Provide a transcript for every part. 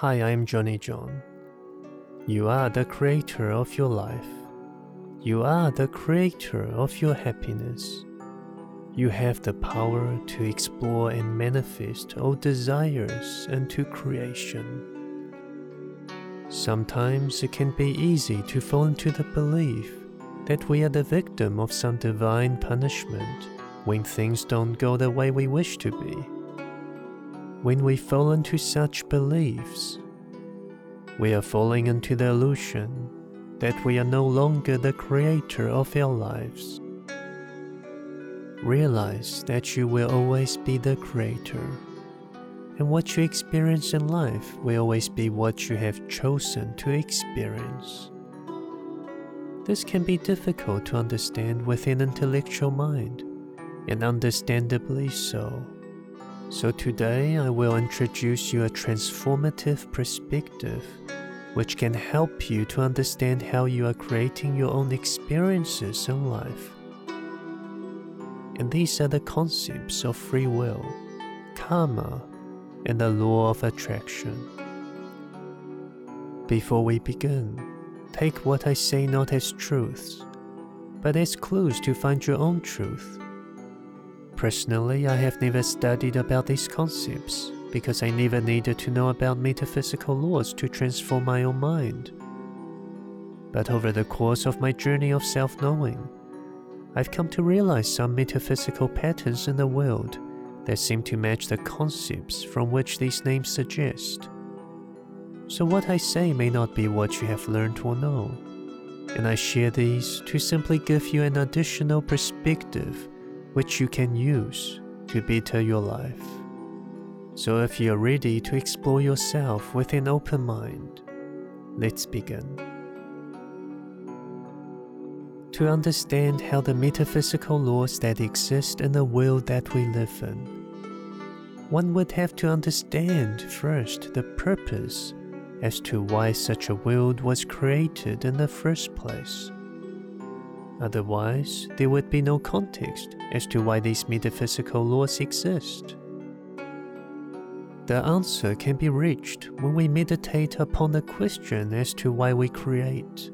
Hi, I'm Johnny John. You are the creator of your life. You are the creator of your happiness. You have the power to explore and manifest all desires into creation. Sometimes it can be easy to fall into the belief that we are the victim of some divine punishment when things don't go the way we wish to be. When we fall into such beliefs, we are falling into the illusion that we are no longer the creator of our lives. Realize that you will always be the creator, and what you experience in life will always be what you have chosen to experience. This can be difficult to understand with an intellectual mind, and understandably so. So today I will introduce you a transformative perspective which can help you to understand how you are creating your own experiences in life. And these are the concepts of free will, karma, and the law of attraction. Before we begin, take what I say not as truths, but as clues to find your own truth. Personally, I have never studied about these concepts because I never needed to know about metaphysical laws to transform my own mind. But over the course of my journey of self knowing, I've come to realize some metaphysical patterns in the world that seem to match the concepts from which these names suggest. So, what I say may not be what you have learned or know, and I share these to simply give you an additional perspective which you can use to better your life. So, if you're ready to explore yourself with an open mind, let's begin. To understand how the metaphysical laws that exist in the world that we live in one would have to understand first the purpose as to why such a world was created in the first place. Otherwise, there would be no context as to why these metaphysical laws exist. The answer can be reached when we meditate upon the question as to why we create.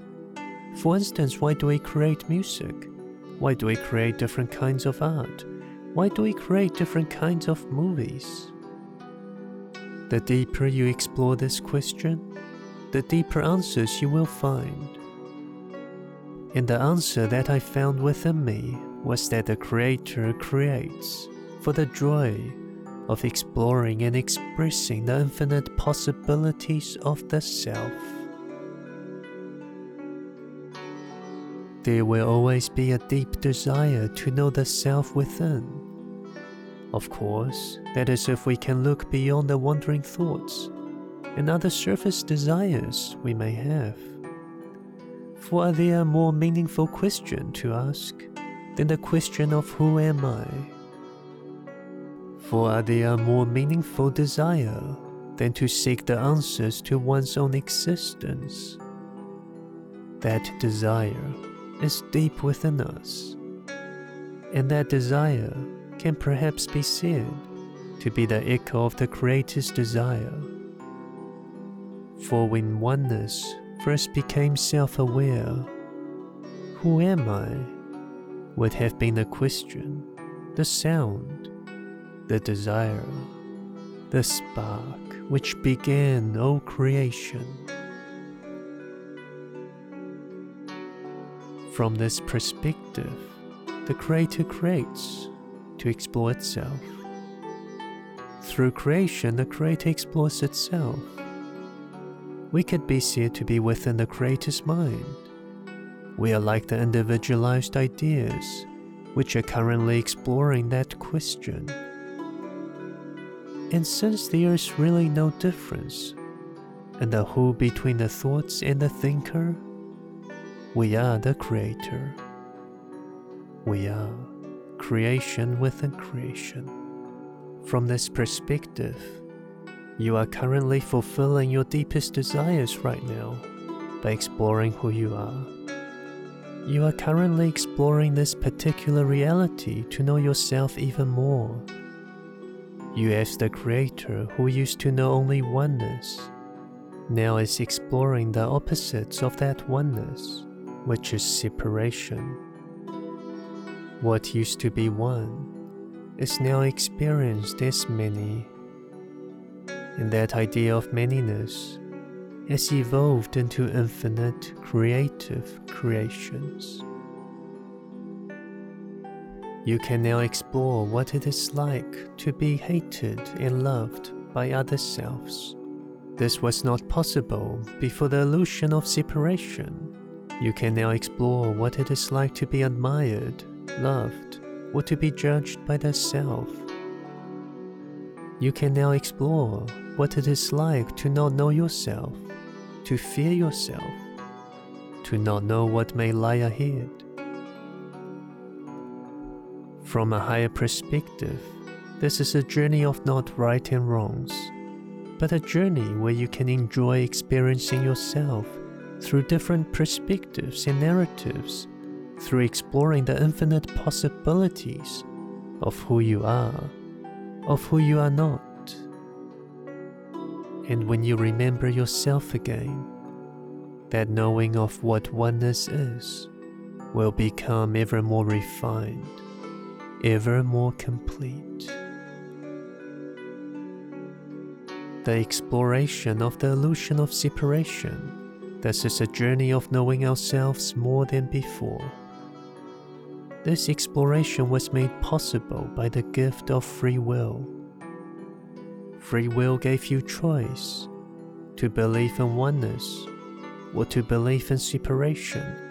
For instance, why do we create music? Why do we create different kinds of art? Why do we create different kinds of movies? The deeper you explore this question, the deeper answers you will find. And the answer that I found within me was that the Creator creates for the joy of exploring and expressing the infinite possibilities of the self. There will always be a deep desire to know the self within of course, that is if we can look beyond the wandering thoughts and other surface desires we may have. For are there a more meaningful question to ask than the question of who am I? For are there a more meaningful desire than to seek the answers to one's own existence? That desire is deep within us, and that desire can perhaps be said to be the echo of the Creator's desire. For when oneness first became self aware, who am I? would have been the question, the sound, the desire, the spark which began all creation. From this perspective, the Creator creates to explore itself. Through creation, the Creator explores itself. We could be said to be within the Creator's mind. We are like the individualized ideas, which are currently exploring that question. And since there is really no difference in the who between the thoughts and the thinker, we are the Creator. We are creation within creation. From this perspective, you are currently fulfilling your deepest desires right now by exploring who you are. You are currently exploring this particular reality to know yourself even more. You, as the Creator who used to know only oneness, now is exploring the opposites of that oneness, which is separation. What used to be one is now experienced as many, and that idea of manyness has evolved into infinite creative creations. You can now explore what it is like to be hated and loved by other selves. This was not possible before the illusion of separation. You can now explore what it is like to be admired, loved, or to be judged by the self. You can now explore what it is like to not know yourself, to fear yourself, to not know what may lie ahead. From a higher perspective, this is a journey of not right and wrongs, but a journey where you can enjoy experiencing yourself through different perspectives and narratives, through exploring the infinite possibilities of who you are, of who you are not. And when you remember yourself again, that knowing of what oneness is will become ever more refined ever more complete. The exploration of the illusion of separation. This is a journey of knowing ourselves more than before. This exploration was made possible by the gift of free will. Free will gave you choice to believe in oneness or to believe in separation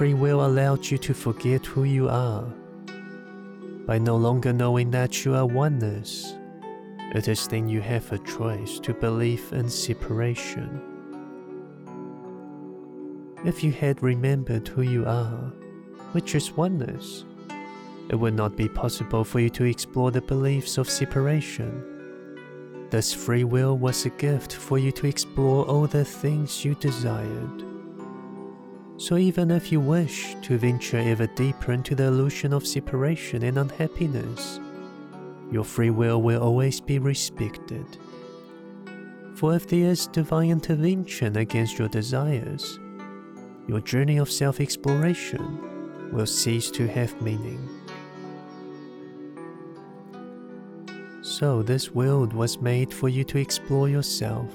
free will allowed you to forget who you are. By no longer knowing that you are oneness, it is then you have a choice to believe in separation. If you had remembered who you are, which is oneness, it would not be possible for you to explore the beliefs of separation. Thus, free will was a gift for you to explore all the things you desired. So even if you wish to venture ever deeper into the illusion of separation and unhappiness, your free will will always be respected. For if there is divine intervention against your desires, your journey of self exploration will cease to have meaning. So, this world was made for you to explore yourself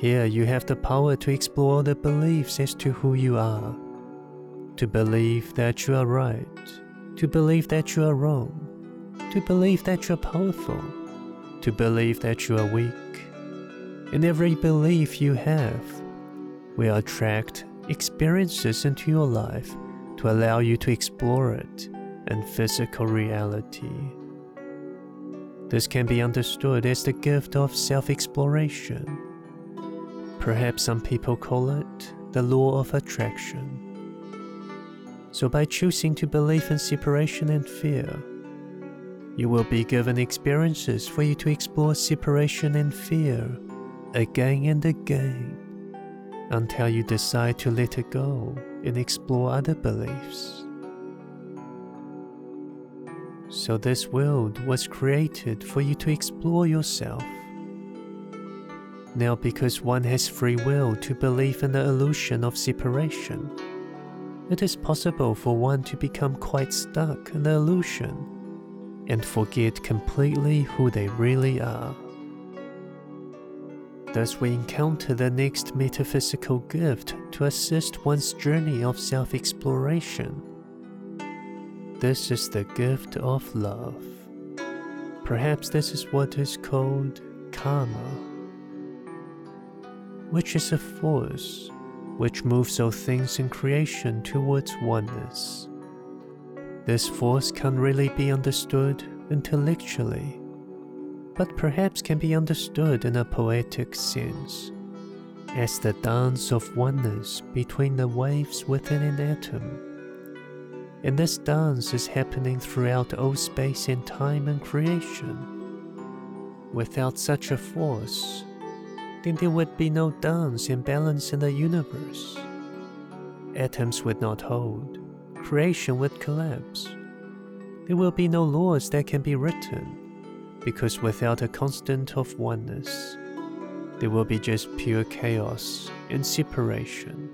here you have the power to explore the beliefs as to who you are, to believe that you are right, to believe that you are wrong, to believe that you are powerful, to believe that you are weak. In every belief you have will attract experiences into your life to allow you to explore it in physical reality. This can be understood as the gift of self exploration Perhaps some people call it the law of attraction. So, by choosing to believe in separation and fear, you will be given experiences for you to explore separation and fear again and again until you decide to let it go and explore other beliefs. So, this world was created for you to explore yourself now, because one has free will to believe in the illusion of separation, it is possible for one to become quite stuck in the illusion and forget completely who they really are. Thus, we encounter the next metaphysical gift to assist one's journey of self exploration. This is the gift of love. Perhaps this is what is called karma which is a force which moves all things in creation towards oneness. This force can really be understood intellectually, but perhaps can be understood in a poetic sense, as the dance of oneness between the waves within an atom. And this dance is happening throughout all space and time and creation. Without such a force, then there would be no dance and balance in the universe. Atoms would not hold, creation would collapse. There will be no laws that can be written, because without a constant of oneness, there will be just pure chaos and separation.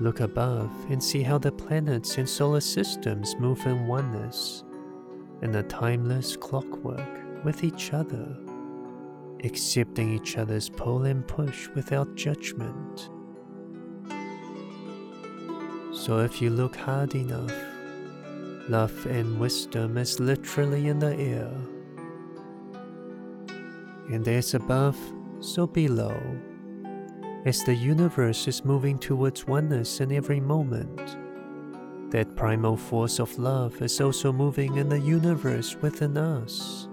Look above and see how the planets and solar systems move in oneness, in a timeless clockwork with each other, accepting each other's pull and push without judgment. So if you look hard enough, love and wisdom is literally in the air. And as above, so below, as the universe is moving towards oneness in every moment. That primal force of love is also moving in the universe within us.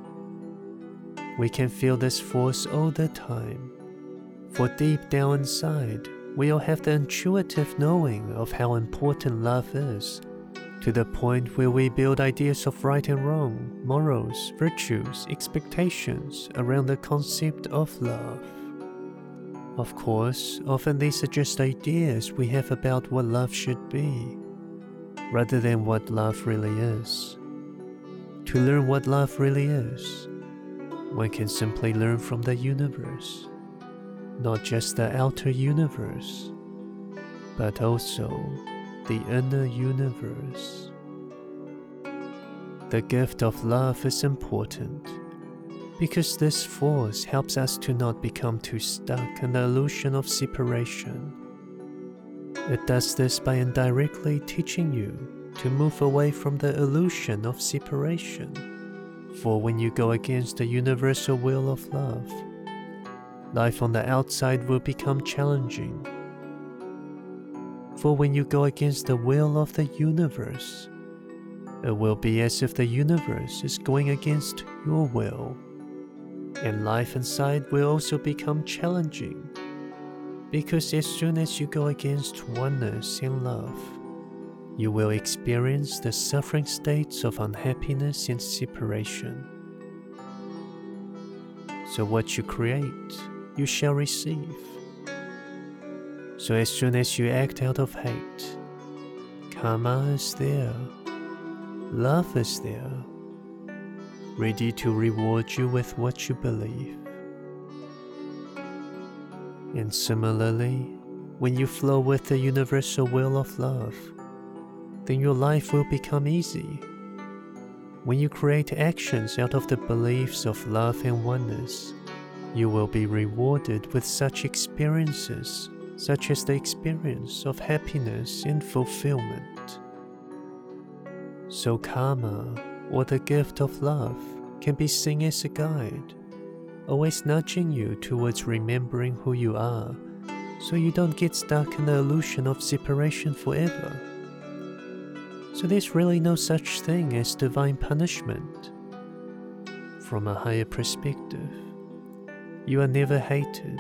We can feel this force all the time, for deep down inside, we all have the intuitive knowing of how important love is, to the point where we build ideas of right and wrong, morals, virtues, expectations around the concept of love. Of course, often these are just ideas we have about what love should be, rather than what love really is. To learn what love really is, one can simply learn from the universe not just the outer universe, but also the inner universe. The gift of love is important because this force helps us to not become too stuck in the illusion of separation. It does this by indirectly teaching you to move away from the illusion of separation. For when you go against the universal will of love, life on the outside will become challenging. For when you go against the will of the universe, it will be as if the universe is going against your will. And life inside will also become challenging. Because as soon as you go against oneness in love, you will experience the suffering states of unhappiness and separation. So, what you create you shall receive. So as soon as you act out of hate, karma is there, love is there, ready to reward you with what you believe. And similarly, when you flow with the universal will of love, then your life will become easy. When you create actions out of the beliefs of love and oneness, you will be rewarded with such experiences, such as the experience of happiness and fulfillment. So, karma, or the gift of love, can be seen as a guide, always nudging you towards remembering who you are so you don't get stuck in the illusion of separation forever. So, there's really no such thing as divine punishment. From a higher perspective, you are never hated,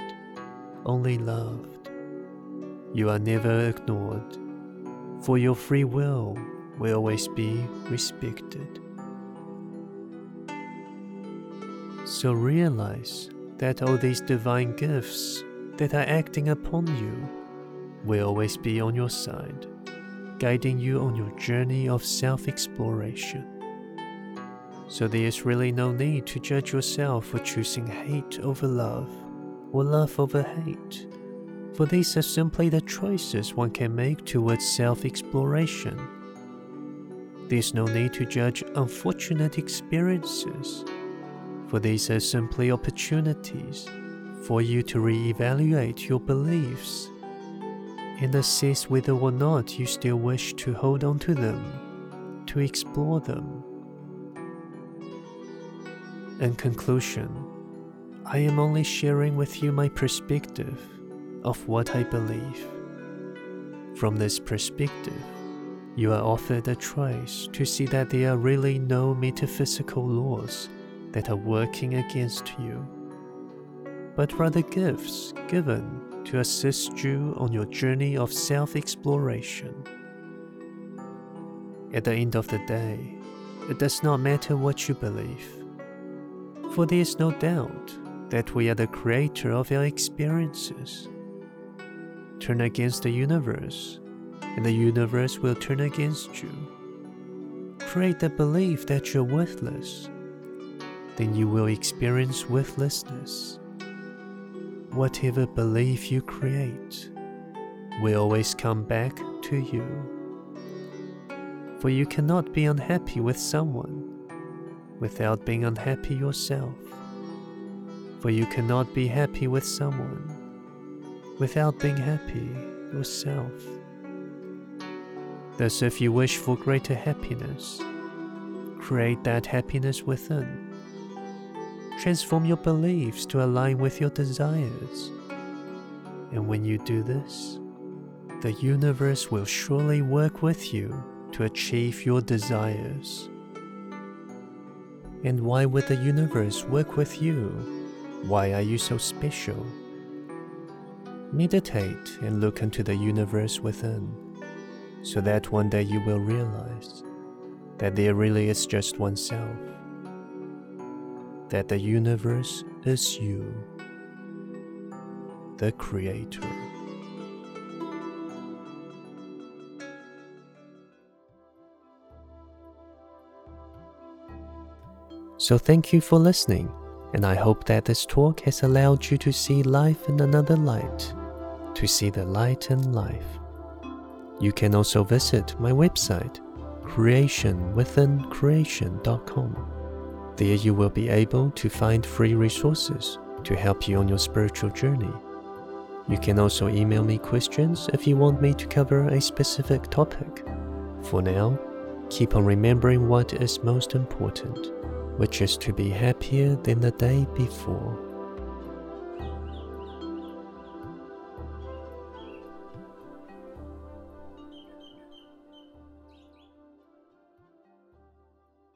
only loved. You are never ignored, for your free will will always be respected. So realize that all these divine gifts that are acting upon you will always be on your side, guiding you on your journey of self exploration. So there is really no need to judge yourself for choosing hate over love or love over hate, for these are simply the choices one can make towards self exploration. There's no need to judge unfortunate experiences, for these are simply opportunities for you to re evaluate your beliefs and assess whether or not you still wish to hold on to them, to explore them in conclusion, I am only sharing with you my perspective of what I believe. From this perspective, you are offered a choice to see that there are really no metaphysical laws that are working against you, but rather gifts given to assist you on your journey of self exploration. At the end of the day, it does not matter what you believe for there is no doubt that we are the creator of our experiences. Turn against the universe, and the universe will turn against you. Create the belief that you're worthless, then you will experience worthlessness. Whatever belief you create will always come back to you. For you cannot be unhappy with someone without being unhappy yourself. For you cannot be happy with someone without being happy yourself. Thus, if you wish for greater happiness, create that happiness within. Transform your beliefs to align with your desires. And when you do this, the universe will surely work with you to achieve your desires. And why would the universe work with you? Why are you so special? Meditate and look into the universe within, so that one day you will realize that there really is just one self, that the universe is you, the Creator. So, thank you for listening, and I hope that this talk has allowed you to see life in another light, to see the light in life. You can also visit my website, creationwithincreation.com. There you will be able to find free resources to help you on your spiritual journey. You can also email me questions if you want me to cover a specific topic. For now, keep on remembering what is most important which is to be happier than the day before.